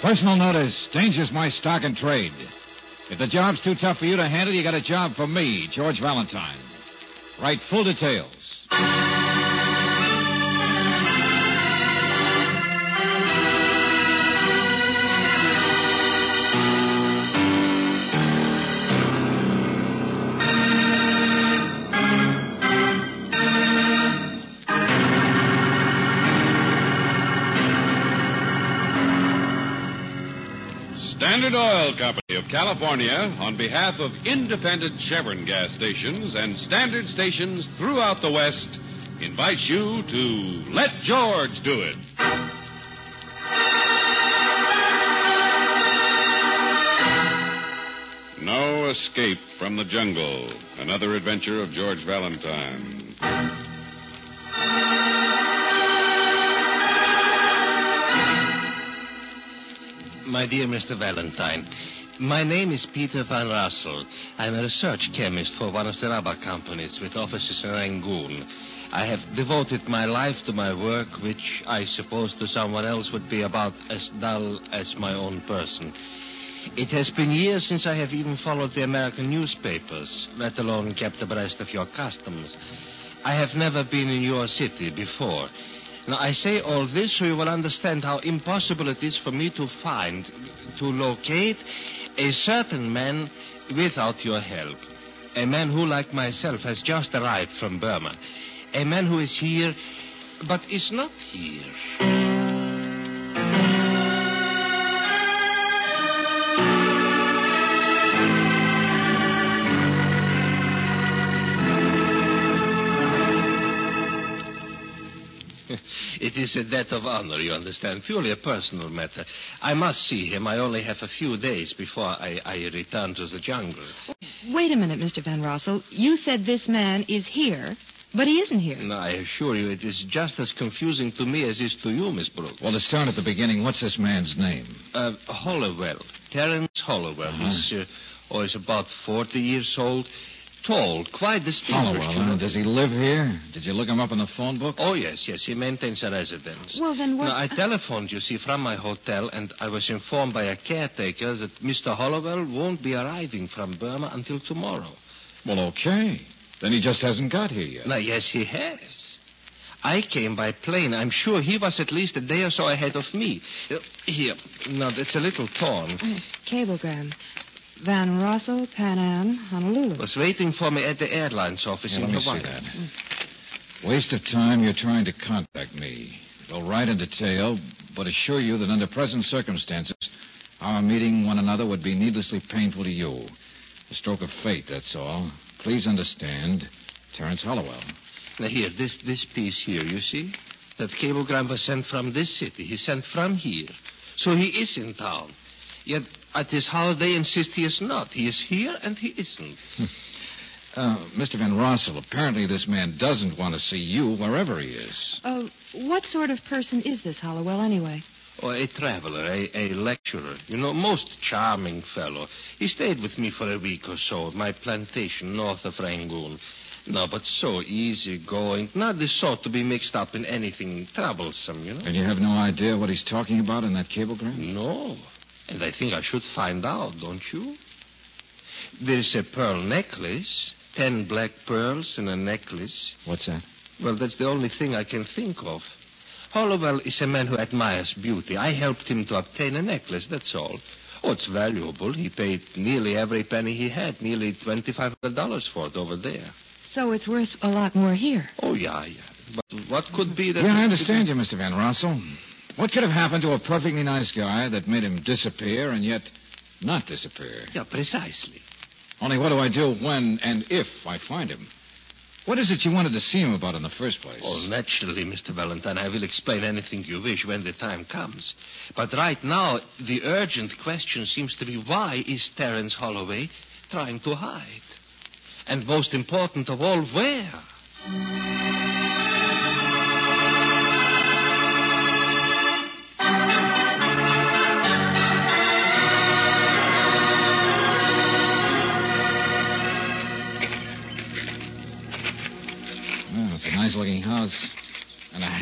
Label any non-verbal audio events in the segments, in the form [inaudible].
Personal notice. Danger's my stock and trade. If the job's too tough for you to handle, you got a job for me, George Valentine. Write full details. Standard Oil Company of California, on behalf of independent Chevron gas stations and standard stations throughout the West, invites you to Let George Do It. No escape from the jungle. Another adventure of George Valentine. My dear Mr. Valentine, my name is Peter Van Rossel. I'm a research chemist for one of the rubber companies with offices in Rangoon. I have devoted my life to my work, which I suppose to someone else would be about as dull as my own person. It has been years since I have even followed the American newspapers, let alone kept abreast of your customs. I have never been in your city before. Now, I say all this so you will understand how impossible it is for me to find, to locate a certain man without your help. A man who, like myself, has just arrived from Burma. A man who is here, but is not here. It is a debt of honor, you understand, purely a personal matter. I must see him. I only have a few days before I, I return to the jungle. Wait a minute, Mr. Van Rossel. You said this man is here, but he isn't here. No, I assure you, it is just as confusing to me as it is to you, Miss Brooks. Well, to start at the beginning, what's this man's name? Uh, Hollowell. Terence Hollowell. Uh-huh. He's, uh, oh, he's about 40 years old. Tall, quite distinguished. Hollowell. you know. Does he live here? Did you look him up in the phone book? Oh, yes, yes. He maintains a residence. Well, then what- Now, I telephoned, you see, from my hotel, and I was informed by a caretaker that Mr. Hollowell won't be arriving from Burma until tomorrow. Well, okay. Then he just hasn't got here yet. Now, yes, he has. I came by plane. I'm sure he was at least a day or so ahead of me. Uh, Here. Now, that's a little torn. Mm, Cablegram. Van Rossel, Pan Am, Honolulu. Was waiting for me at the airlines office Yeah, in let me see that. Waste of time. You're trying to contact me. They'll write in detail, but assure you that under present circumstances, our meeting one another would be needlessly painful to you. A stroke of fate, that's all. Please understand, Terence Hollowell. Now, here, this, this piece here, you see? That cablegram was sent from this city. He sent from here. So he is in town. Yet at his house, they insist he is not. He is here and he isn't. Uh, Mr. Van Rossel, apparently this man doesn't want to see you wherever he is. Uh, what sort of person is this Hollowell, anyway? Or a traveler, a, a lecturer. You know, most charming fellow. He stayed with me for a week or so at my plantation north of Rangoon. No, but so easygoing. Not the sort to be mixed up in anything troublesome, you know? And you have no idea what he's talking about in that cablegram? No. And I think I should find out, don't you? There's a pearl necklace. Ten black pearls in a necklace. What's that? Well, that's the only thing I can think of. Hollowell is a man who admires beauty. I helped him to obtain a necklace, that's all. Oh, it's valuable. He paid nearly every penny he had, nearly $2,500 for it over there. So it's worth a lot more here. Oh, yeah, yeah. But what could be the. Yeah, I understand you, Mr. Van Rossel. What could have happened to a perfectly nice guy that made him disappear and yet not disappear? Yeah, precisely. Only what do I do when and if I find him? What is it you wanted to see him about in the first place? Oh, naturally, Mr. Valentine. I will explain anything you wish when the time comes. But right now, the urgent question seems to be why is Terence Hollowell trying to hide? And most important of all, where?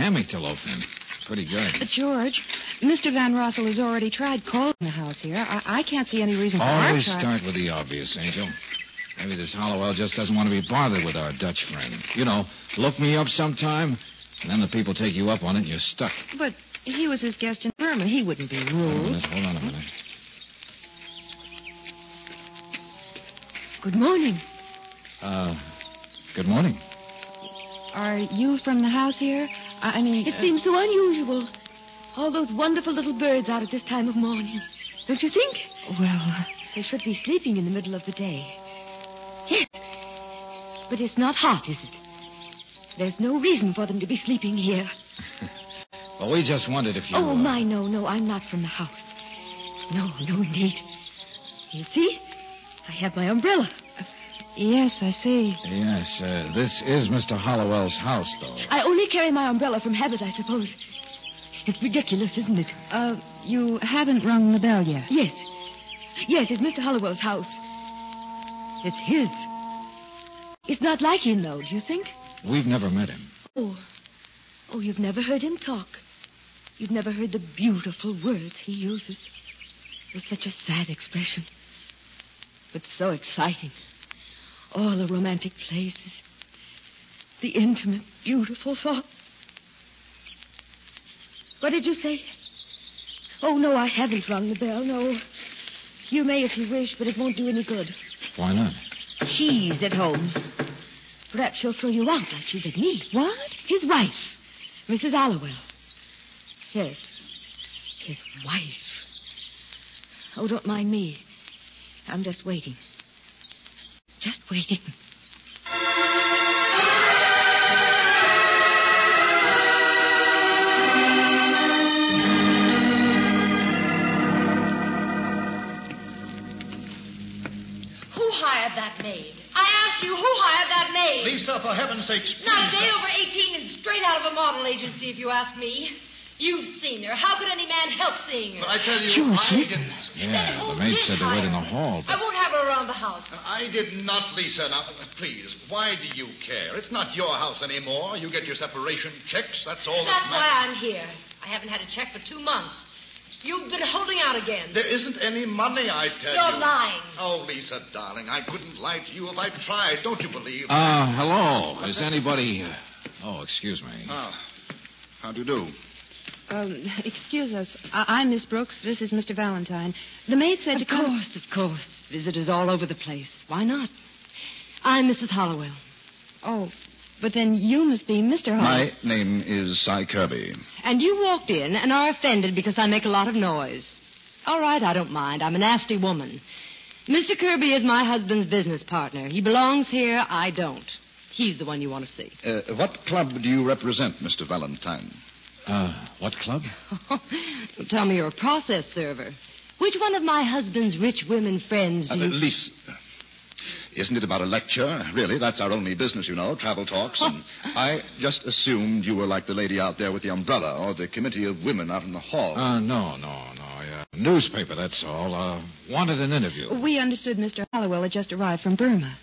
Hammock to loaf in. Pretty good. Uh, George, Mr. Van Rossel has already tried calling the house here. I, I can't see any reason for our Always try- start with the obvious, Angel. Maybe this Hollowell just doesn't want to be bothered with our Dutch friend. You know, look me up sometime, and then the people take you up on it, and you're stuck. But he was his guest in Burma. He wouldn't be Hold on a rude. minute, hold on a minute. Good morning. Uh, good morning. Are you from the house here? I I mean, It uh, seems so unusual. All those wonderful little birds out at this time of morning. Don't you think? well, They should be sleeping in the middle of the day. Yes. But it's not hot, is it? There's no reason for them to be sleeping here. [laughs] Well, we just wondered if you. Oh, uh, my, no, no, I'm not from the house. No, no, indeed. You see? I have my umbrella. Yes, I see. Yes, uh, this is Mr. Hollowell's house, though. I only carry my umbrella from habit, I suppose. It's ridiculous, isn't it? Uh, you haven't rung the bell yet. Yes. Yes, it's Mr. Hollowell's house. It's his. It's not like him, though, do you think? We've never met him. Oh. Oh, you've never heard him talk. You've never heard the beautiful words he uses. With such a sad expression. But so exciting. All the romantic places. The intimate, beautiful thought. What did you say? Oh, no, I haven't rung the bell, no. You may if you wish, but it won't do any good. Why not? She's at home. Perhaps she'll throw you out like she did me. What? His wife, Mrs. Hollowell. Yes, his wife. Oh, don't mind me. I'm just waiting. Just waiting. Who hired that maid? I asked you, who hired that maid? Lisa, for heaven's sake, Not a day over 18 and straight out of a model agency, if you ask me. You've seen her. How could any man help seeing her? But I tell you, George, I listen. didn't. Then Yeah, who the maid did said to wait in the hire her? hall, I but won't have her around the house. I did not, Lisa. Now, please, why do you care? It's not your house anymore. You get your separation checks. That's all That's that why matters. I'm here. I haven't had a check for two months. You've been holding out again. There isn't any money, I tell you. You're you. lying. Oh, Lisa, darling, I couldn't lie to you if I tried. Don't you believe? Uh, hello. Is anybody. Oh, excuse me. Ah, how do you do? Um, [laughs] excuse us. I- I'm Miss Brooks. This is Mr. Valentine. The maid said to come. Of course, of course. Visitors all over the place. Why not? I'm Mrs. Hollowell. Oh, but then you must be Mr. Hall. My name is Cy Kirby. And you walked in and are offended because I make a lot of noise. All right, I don't mind. I'm a nasty woman. Mr. Kirby is my husband's business partner. He belongs here. I don't. He's the one you want to see. Uh, what club do you represent, Mr. Valentine? Uh, what club? Don't [laughs] tell me you're a process server. Which one of my husband's rich women friends do Uh, you... Lisa. Isn't it about a lecture? Really, that's our only business, you know, travel talks. And [laughs] I just assumed you were like the lady out there with the umbrella or the committee of women out in the hall. Uh, no, no, no. Uh, newspaper, that's all. Uh, wanted an interview. We understood Mr. Hollowell had just arrived from Burma.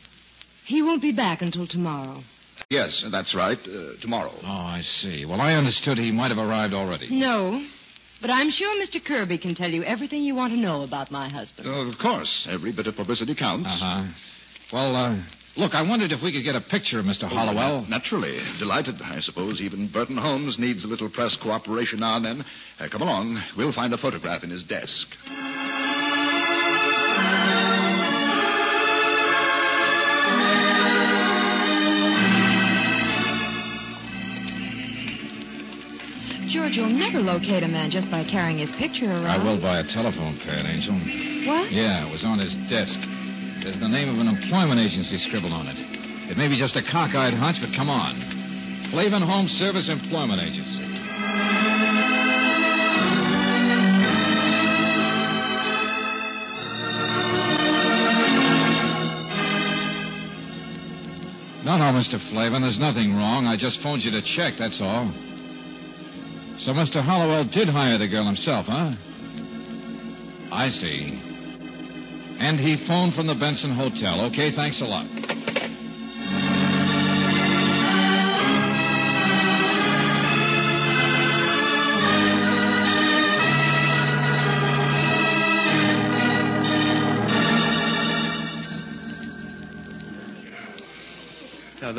He won't be back until tomorrow. Yes, that's right. Uh, tomorrow. Oh, I see. Well, I understood he might have arrived already. No, but I'm sure Mr. Kirby can tell you everything you want to know about my husband. Oh, of course. Every bit of publicity counts. Uh huh. Well, uh, look, I wondered if we could get a picture of Mr. Hollowell. Oh, Naturally. Delighted. I suppose even Burton Holmes needs a little press cooperation now and then. Uh, come along. We'll find a photograph in his desk. George, you'll never locate a man just by carrying his picture around. I will buy a telephone pad, Angel. What? Yeah, it was on his desk. There's the name of an employment agency scribbled on it. It may be just a cockeyed hunch, but come on. Flavin Home Service Employment Agency. No, no, Mr. Flavin, there's nothing wrong. I just phoned you to check, that's all. So Mr. Hollowell did hire the girl himself, huh? I see. And he phoned from the Benson Hotel. Okay, thanks a lot.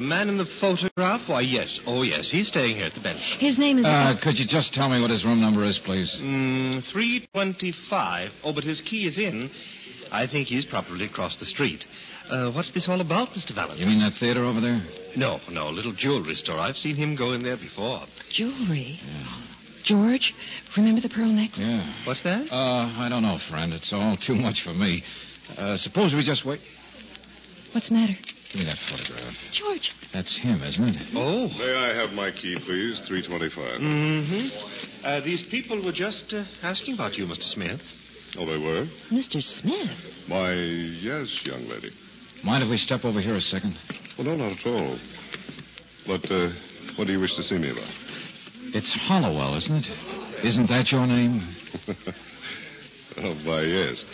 Man in the photograph? Why, yes. Oh, yes. He's staying here at the Benson. His name is. Uh, could you just tell me what his room number is, please? Mm, 325. Oh, but his key is in. I think he's probably across the street. Uh, what's this all about, Mr. Valentine? You mean that theater over there? No, no, a little jewelry store. I've seen him go in there before. Jewelry. Yeah. George, remember the pearl necklace? Yeah. What's that? Uh, I don't know, friend. It's all too much for me. Uh, suppose we just wait. What's the matter? Give me that photograph. George. That's him, isn't it? Oh. May I have my key, please? 325. Mm-hmm. Uh, these people were just uh, asking about you, Mr. Smith. Oh, they were? Mr. Smith. Why, yes, young lady. Mind if we step over here a second? Well, no, not at all. But, uh, what do you wish to see me about? It's Hollowell, isn't it? Isn't that your name? [laughs] Oh, why, yes.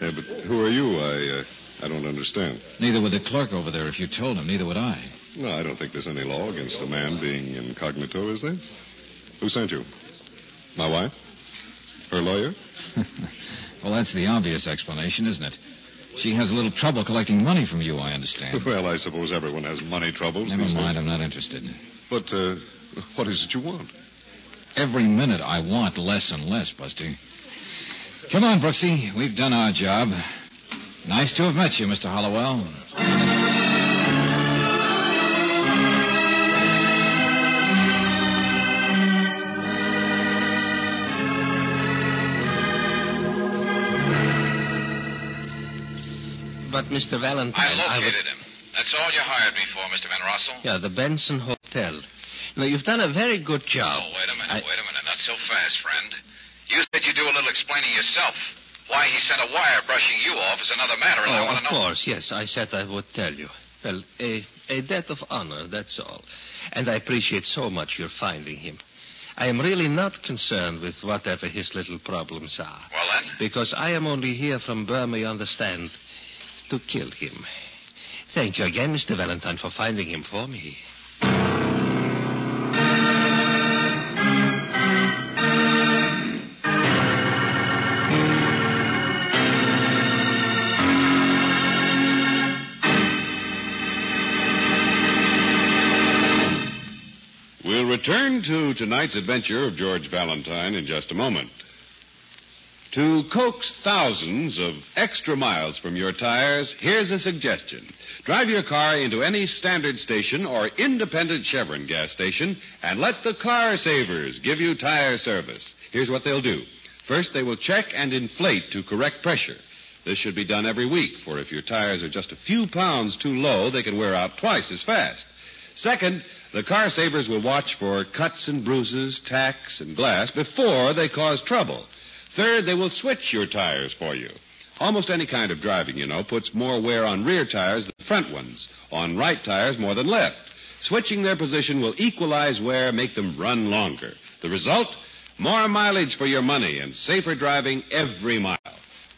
Yeah, but who are you? I, uh, I don't understand. Neither would the clerk over there if you told him. Neither would I. No, I don't think there's any law against a man being incognito, is there? Who sent you? My wife? Her lawyer? [laughs] Well, that's the obvious explanation, isn't it? She has a little trouble collecting money from you, I understand. [laughs] Well, I suppose everyone has money troubles. Never mind, days. I'm not interested. But, uh, what is it you want? Every minute I want less and less, Buster. Come on, Brooksy. We've done our job. Nice to have met you, Mr. Hollowell. But, Mr. Valentine, I would... located him. That's all you hired me for, Mr. Van Rossel. Yeah, the Benson Hotel. Now, you've done a very good oh, job. Oh, wait a minute, I- wait a minute. Not so fast, friend. You said you'd do a little explaining yourself. Why he sent a wire brushing you off is another matter, and I Oh, want of to know. Of course, yes. I said I would tell you. Well, a, a debt of honor, that's all. And I appreciate so much your finding him. I am really not concerned with whatever his little problems are. Well, then? Because I am only here from Burma, you understand, to kill him. Thank you again, Mr. Valentine, for finding him for me. Return to tonight's adventure of George Valentine in just a moment. To coax thousands of extra miles from your tires, here's a suggestion. Drive your car into any standard station or independent Chevron gas station and let the car savers give you tire service. Here's what they'll do. First, they will check and inflate to correct pressure. This should be done every week, for if your tires are just a few pounds too low, they can wear out twice as fast. Second, the car savers will watch for cuts and bruises, tacks, and glass before they cause trouble. Third, they will switch your tires for you. Almost any kind of driving, you know, puts more wear on rear tires than front ones, on right tires more than left. Switching their position will equalize wear, make them run longer. The result? More mileage for your money and safer driving every mile.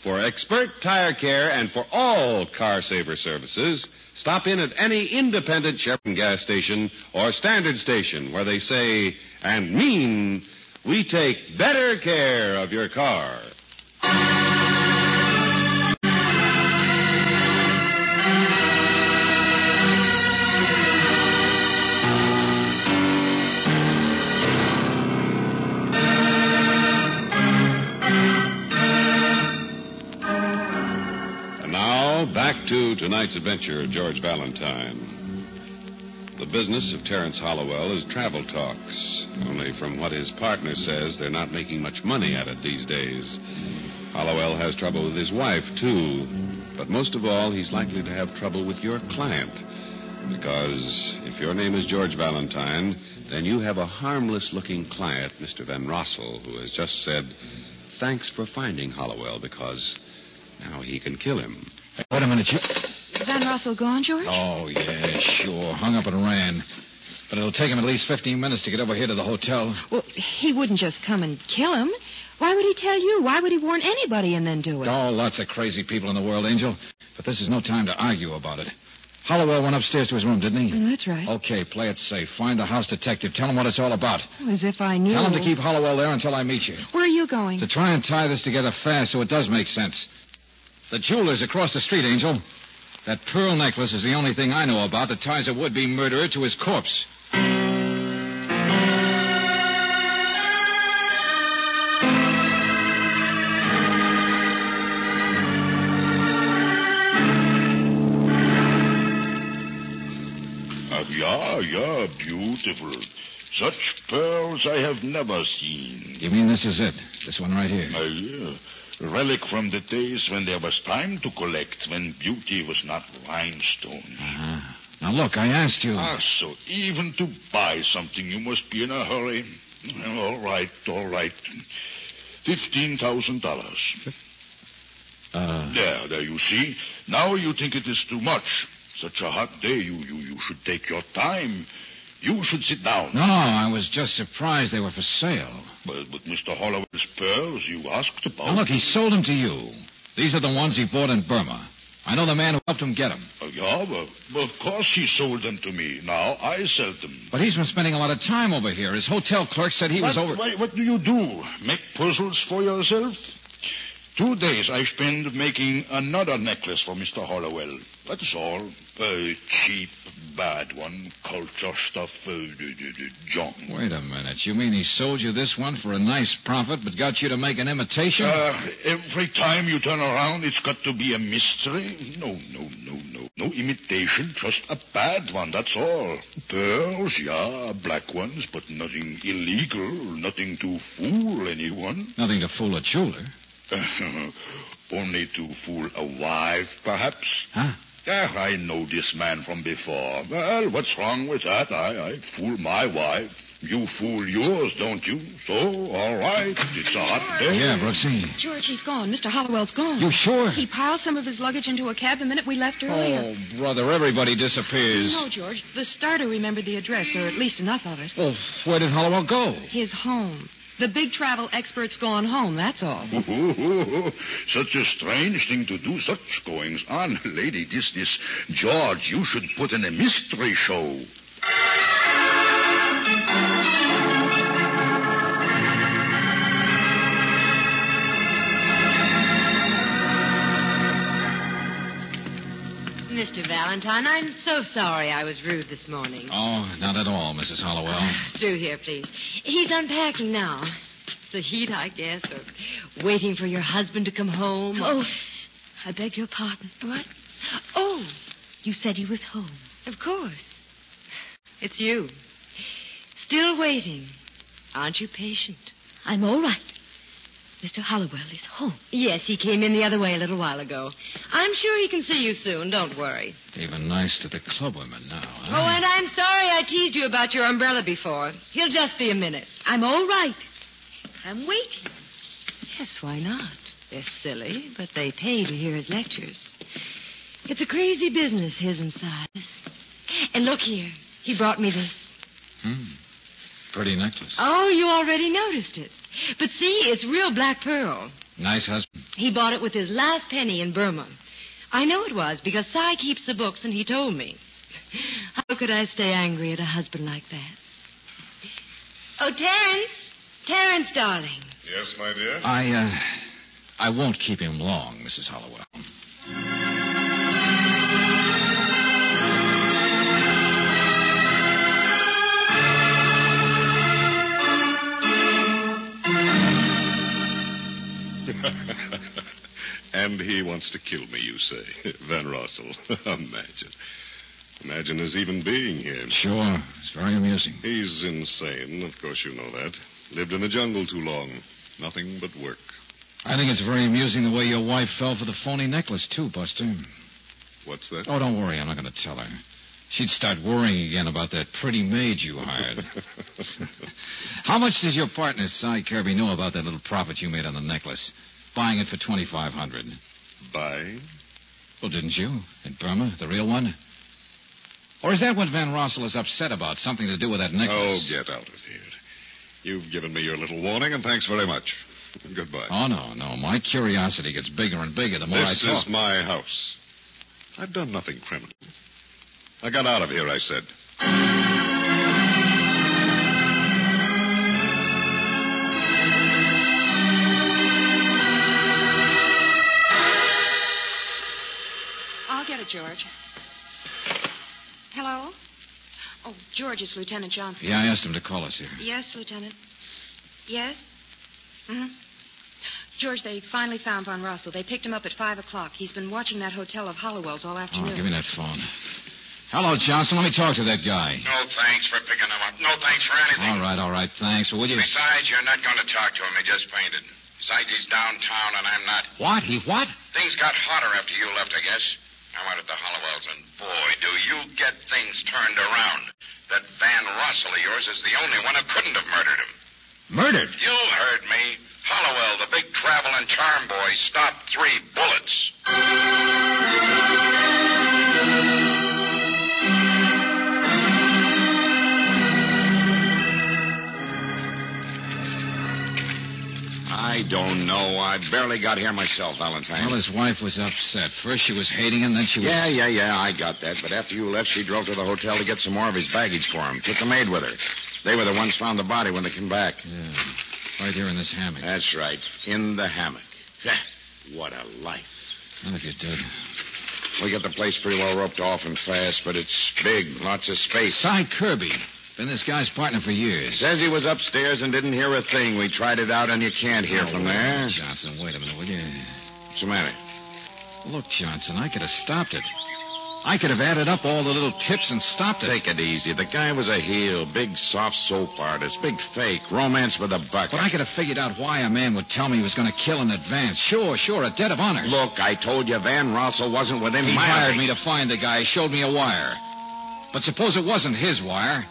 For expert tire care and for all car saver services, stop in at any independent Chevron gas station or standard station where they say and mean we take better care of your car. Back to tonight's adventure George Valentine. The business of Terence Hollowell is travel talks. Only from what his partner says, they're not making much money at it these days. Hollowell has trouble with his wife, too. But most of all, he's likely to have trouble with your client. Because if your name is George Valentine, then you have a harmless looking client, Mr. Van Rossel, who has just said, Thanks for finding Hollowell because now he can kill him. Wait a minute, you. Van Rossel gone, George? Oh, yeah, sure. Hung up and ran. But it'll take him at least 15 minutes to get over here to the hotel. Well, he wouldn't just come and kill him. Why would he tell you? Why would he warn anybody and then do it? Oh, lots of crazy people in the world, Angel. But this is no time to argue about it. Hollowell went upstairs to his room, didn't he? Mm, That's right. Okay, play it safe. Find the house detective. Tell him what it's all about. As if I knew. Tell him to keep Hollowell there until I meet you. Where are you going? To try and tie this together fast so it does make sense. The jeweler's across the street, Angel. That pearl necklace is the only thing I know about that ties a would-be murderer to his corpse. Uh, yeah, yeah, beautiful. Such pearls I have never seen. You mean this is it? This one right here? Uh, yeah. Relic from the days when there was time to collect, when beauty was not rhinestone. Uh-huh. Now look, I asked you. Ah, so even to buy something, you must be in a hurry. All right, all right. Fifteen thousand dollars. Uh, There, there, you see. Now you think it is too much. Such a hot day, you, you, you should take your time. You should sit down. no, I was just surprised they were for sale. But, but Mr. Hollowell's pearls you asked about. Now look, he sold them to you. These are the ones he bought in Burma. I know the man who helped him get them. Uh, yeah, well, well, of course he sold them to me. Now I sell them. But he's been spending a lot of time over here. His hotel clerk said he was over. What, what do you do? Make puzzles for yourself? Two days I spend making another necklace for Mr. Hollowell. That's all. A cheap, bad one. Culture stuff. Uh, junk. Wait a minute. You mean he sold you this one for a nice profit, but got you to make an imitation? Uh, every time you turn around, it's got to be a mystery. No, no, no, no. No imitation, just a bad one, that's all. Pearls, yeah, black ones, but nothing illegal, nothing to fool anyone. Nothing to fool a jeweler. [laughs] Only to fool a wife, perhaps. Huh? Ah, I know this man from before. Well, what's wrong with that? I, I fool my wife. You fool yours, don't you? So, all right. It's a hot day. Yeah, Brooksy. George, he's gone. Mr. Hollowell's gone. You sure? He piled some of his luggage into a cab the minute we left earlier. Oh, brother, everybody disappears. No, George. The starter remembered the address, or at least enough of it. Well, where did Hollowell go? His home. The big travel expert's gone home, that's all. [laughs] Such a strange thing to do, such goings on. [laughs] Lady, this, George, you should put in a mystery show. Mr. Valentine, I'm so sorry I was rude this morning. Oh, not at all, Mrs. Hollowell. Ah, Through here, please. He's unpacking now. It's the heat, I guess, or waiting for your husband to come home. or- Oh, I beg your pardon. What? Oh, You said he was home. of course. It's you. Still waiting. Aren't you patient? I'm all right. Mr. Hollowell is home. Yes, he came in the other way a little while ago. I'm sure he can see you soon. Don't worry. Even nice to the clubwomen now, huh? Oh, and I'm sorry I teased you about your umbrella before. He'll just be a minute. I'm all right. I'm waiting. Yes, why not? They're silly, but they pay to hear his lectures. It's a crazy business, his and Silas. And look here. He brought me this. Hmm. Pretty necklace. Oh, you already noticed it. But see, it's real black pearl. Nice husband. He bought it with his last penny in Burma. I know it was because Cy keeps the books and he told me. How could I stay angry at a husband like that? Oh, Terence! Terence, darling. Yes, my dear? I, uh, I won't keep him long, Mrs. Hollowell. And he wants to kill me, you say. [laughs] Van Rossel. [laughs] Imagine. Imagine his even being here. Sure. It's very amusing. He's insane. Of course, you know that. Lived in the jungle too long. Nothing but work. I think it's very amusing the way your wife fell for the phony necklace, too, Buster. What's that? Oh, don't worry. I'm not going to tell her. She'd start worrying again about that pretty maid you hired. [laughs] How much does your partner, Cy Kirby, know about that little profit you made on the necklace? Buying it for 2500 Buy? Well, didn't you? In Burma, the real one? Or is that what Van Rossel is upset about? Something to do with that necklace? Oh, get out of here. You've given me your little warning, and thanks very much. Goodbye. Oh, no, no. My curiosity gets bigger and bigger the more this I talk. This is my house. I've done nothing criminal. I got out of here, I said. George. Hello? Oh, George, it's Lieutenant Johnson. Yeah, I asked him to call us here. Yes, Lieutenant. Yes? Mm-hmm. George, they finally found Van Rossel. They picked him up at 5 o'clock. He's been watching that hotel of Hollowell's all oh, afternoon. Oh, give me that phone. Hello, Johnson. Let me talk to that guy. No thanks for picking him up. No thanks for anything. All right, all right. Thanks. Well, would you... Besides, you're not going to talk to him. He just fainted. Besides, he's downtown, and I'm not. What? He what? Things got hotter after you left, I guess. I went at the Hollowells, and boy, do you get things turned around. That Van Rossel of yours is the only one who couldn't have murdered him. Murdered? You heard me. Hollowell, the big travel and charm boy, stopped three bullets. I don't know. I barely got here myself, Valentine. Well, his wife was upset. First she was hating him, then she was. Yeah, yeah, yeah, I got that. But after you left, she drove to the hotel to get some more of his baggage for him. Took the maid with her. They were the ones found the body when they came back. Yeah. Right here in this hammock. That's right. In the hammock. What a life. None of you did. We got the place pretty well roped off and fast, but it's big, lots of space. Cy Kirby. Been this guy's partner for years. Says he was upstairs and didn't hear a thing. We tried it out, and you can't hear Oh, from there. Johnson, wait a minute, will you? What's the matter? Look, Johnson, I could have stopped it. I could have added up all the little tips and stopped it. Take it easy. The guy was a heel, big soft soap artist, big fake, romance with a buck. But I could have figured out why a man would tell me he was going to kill in advance. Sure, sure, a debt of honor. Look, I told you Van Rossel wasn't within my. He miles. hired me to find the guy. He showed me a wire. But suppose it wasn't his wire.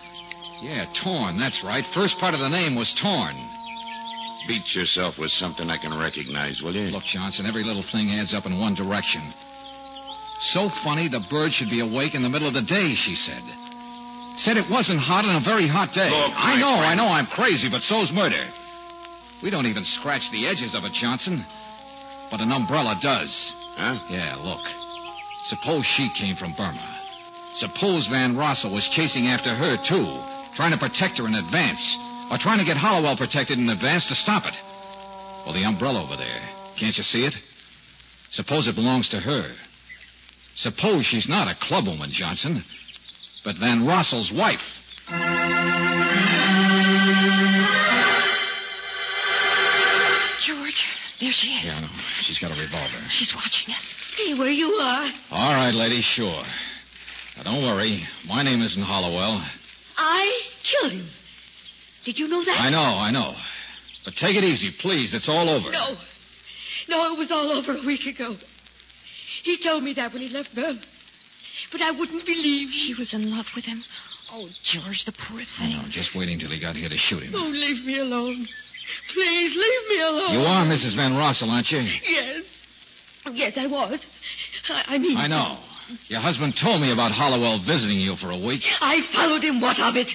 Yeah, torn, that's right. First part of the name was torn. Beat yourself with something I can recognize, will you? Look, Johnson, every little thing adds up in one direction. So funny the bird should be awake in the middle of the day, she said. Said it wasn't hot on a very hot day. Look, I know, friend. I know I'm crazy, but so's murder. We don't even scratch the edges of it, Johnson. But an umbrella does. Huh? Yeah, look. Suppose she came from Burma. Suppose Van Rossel was chasing after her, too, trying to protect her in advance, or trying to get Hollowell protected in advance to stop it. Well, the umbrella over there, can't you see it? Suppose it belongs to her. Suppose she's not a clubwoman, Johnson, but Van Rossel's wife. George, there she is. Yeah, I know. She's got a revolver. She's watching us. Stay where you are. All right, lady, sure. Now, don't worry. My name isn't Hollowell. I killed him. Did you know that? I know, I know. But take it easy, please. It's all over. No. No, it was all over a week ago. He told me that when he left Burma. But I wouldn't believe She was in love with him. Oh, George, the poor thing. Know. Just waiting till he got here to shoot him. Oh, leave me alone. Please, leave me alone. You are Mrs. Van Rossel, aren't you? Yes. Yes, I was. I, I mean... I know. Your husband told me about Hollowell visiting you for a week. I followed him. What of it?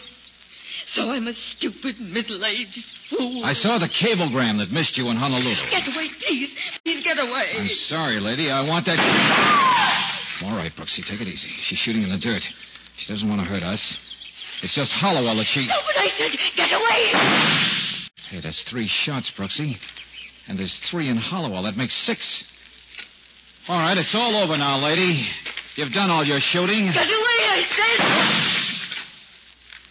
So I'm a stupid, middle-aged fool. I saw the cablegram that missed you in Honolulu. Get away, please. Please get away. I'm sorry, lady. I want that. Ah! All right, Brooksy, take it easy. She's shooting in the dirt. She doesn't want to hurt us. It's just Hollowell that she. No, but I said, get away. Hey, that's three shots, Brooksy. And there's three in Hollowell. That makes six. All right, it's all over now, lady. You've done all your shooting. Get away, I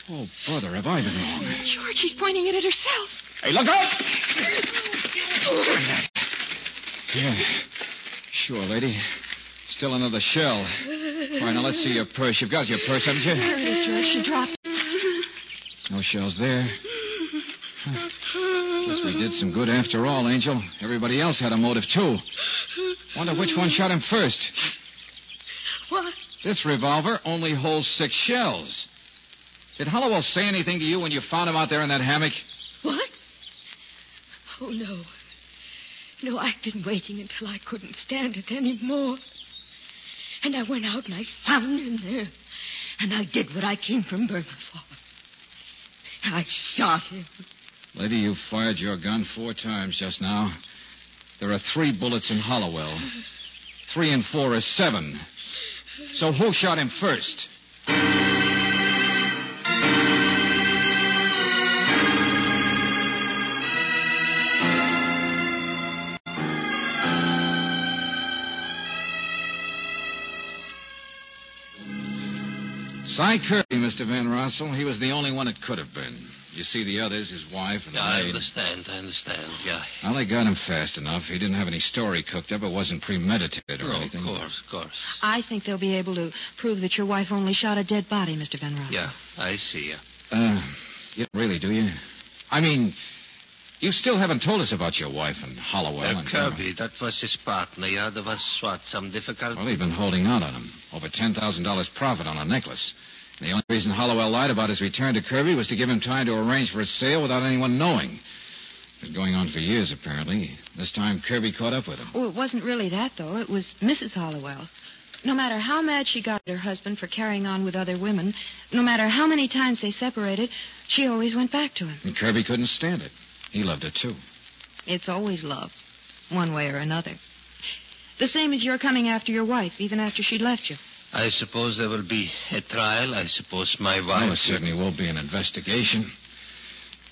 Oh, brother, have I been wrong? George, she's pointing it at herself. Hey, look out! Yeah. Sure, lady. Still another shell. All right, now let's see your purse. You've got your purse, haven't you? There it is, George. She dropped it. No shells there. Huh. Guess we did some good after all, Angel. Everybody else had a motive, too. Wonder which one shot him first. What? This revolver only holds six shells. Did Hollowell say anything to you when you found him out there in that hammock? What? Oh, no. No, I've been waiting until I couldn't stand it any more. And I went out and I found him there. And I did what I came from Burma for. I shot him. Lady, you fired your gun four times just now. There are three bullets in Hollowell. Three and four is seven. So who shot him first? Cy Kirby, Mr. Van Rossel. He was the only one it could have been. You see the others, his wife and the Yeah, I maid. understand. I understand. Yeah. Well, they got him fast enough. He didn't have any story cooked up. It wasn't premeditated or No, anything. of course, of course. I think they'll be able to prove that your wife only shot a dead body, Mr. Van Rossel. Yeah, I see. Yeah. Uh, you don't really, do you? I mean, you still haven't told us about your wife and Hollowell. Uh, and Kirby, that was his partner. Yeah, there was what some difficulty. Well, he's been holding out on him. Over $10,000 profit on a necklace. The only reason Hollowell lied about his return to Kirby was to give him time to arrange for its sale without anyone knowing. It Been going on for years, apparently. This time, Kirby caught up with him. Oh, it wasn't really that, though. It was Mrs. Hollowell. No matter how mad she got at her husband for carrying on with other women, no matter how many times they separated, she always went back to him. And Kirby couldn't stand it. He loved her, too. It's always love, one way or another. The same as your coming after your wife, even after she'd left you. I suppose there will be a trial. I suppose my wife. Well, there certainly will be an investigation.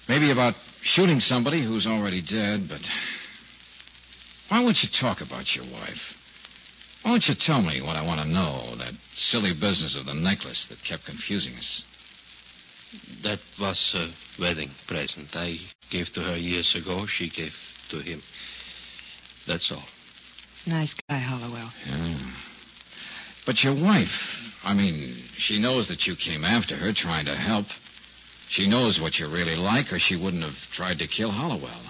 Maybe about shooting somebody who's already dead, but. Why won't you talk about your wife? Why don't you tell me what I want to know? That silly business of the necklace that kept confusing us. That was a wedding present I gave to her years ago. She gave to him. That's all. Nice guy, Hollowell. Yeah. But your wife, I mean, she knows that you came after her trying to help. She knows what you're really like, or she wouldn't have tried to kill Hollowell.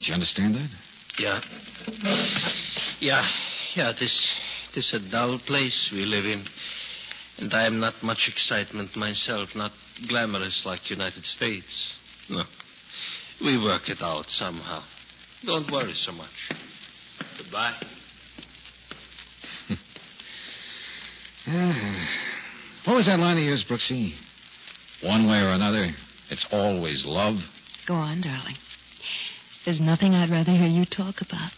Do you understand that? Yeah. Yeah, yeah, this this a dull place we live in. And I am not much excitement myself, not glamorous like United States. No. We work it out somehow. Don't worry so much. Goodbye. Hmm. what was that line of yours, Brooksy? One way or another, it's always love. Go on, darling. There's nothing I'd rather hear you talk about.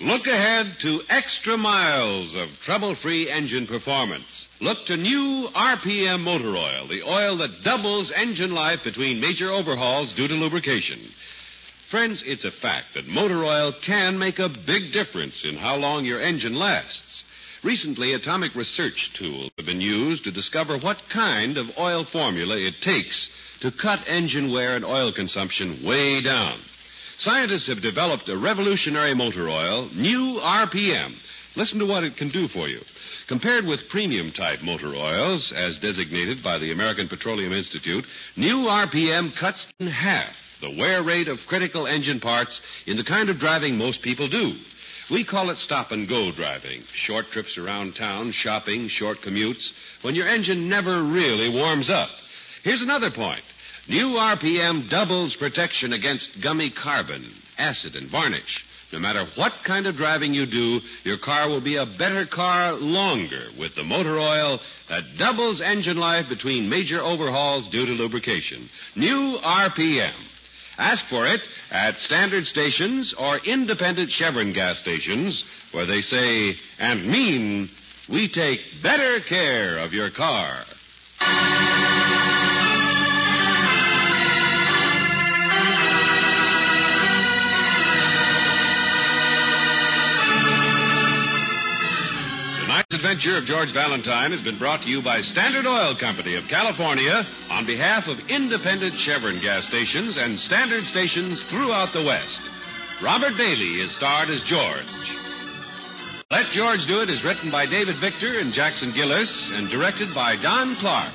Look ahead to extra miles of trouble-free engine performance. Look to new RPM motor oil, the oil that doubles engine life between major overhauls due to lubrication. Friends, it's a fact that motor oil can make a big difference in how long your engine lasts. Recently, atomic research tools have been used to discover what kind of oil formula it takes to cut engine wear and oil consumption way down. Scientists have developed a revolutionary motor oil, new RPM. Listen to what it can do for you. Compared with premium type motor oils, as designated by the American Petroleum Institute, new RPM cuts in half the wear rate of critical engine parts in the kind of driving most people do. We call it stop and go driving. Short trips around town, shopping, short commutes, when your engine never really warms up. Here's another point. New RPM doubles protection against gummy carbon, acid, and varnish. No matter what kind of driving you do, your car will be a better car longer with the motor oil that doubles engine life between major overhauls due to lubrication. New RPM. Ask for it at standard stations or independent Chevron gas stations where they say and mean we take better care of your car. Adventure of George Valentine has been brought to you by Standard Oil Company of California on behalf of independent Chevron gas stations and standard stations throughout the West. Robert Bailey is starred as George. Let George Do It is written by David Victor and Jackson Gillis and directed by Don Clark.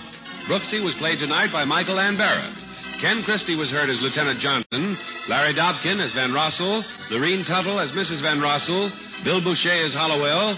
Brooksy was played tonight by Michael Barrett. Ken Christy was heard as Lieutenant Johnson, Larry Dobkin as Van Rossel, Lurene Tuttle as Mrs. Van Rossel, Bill Bouchey as Hollowell,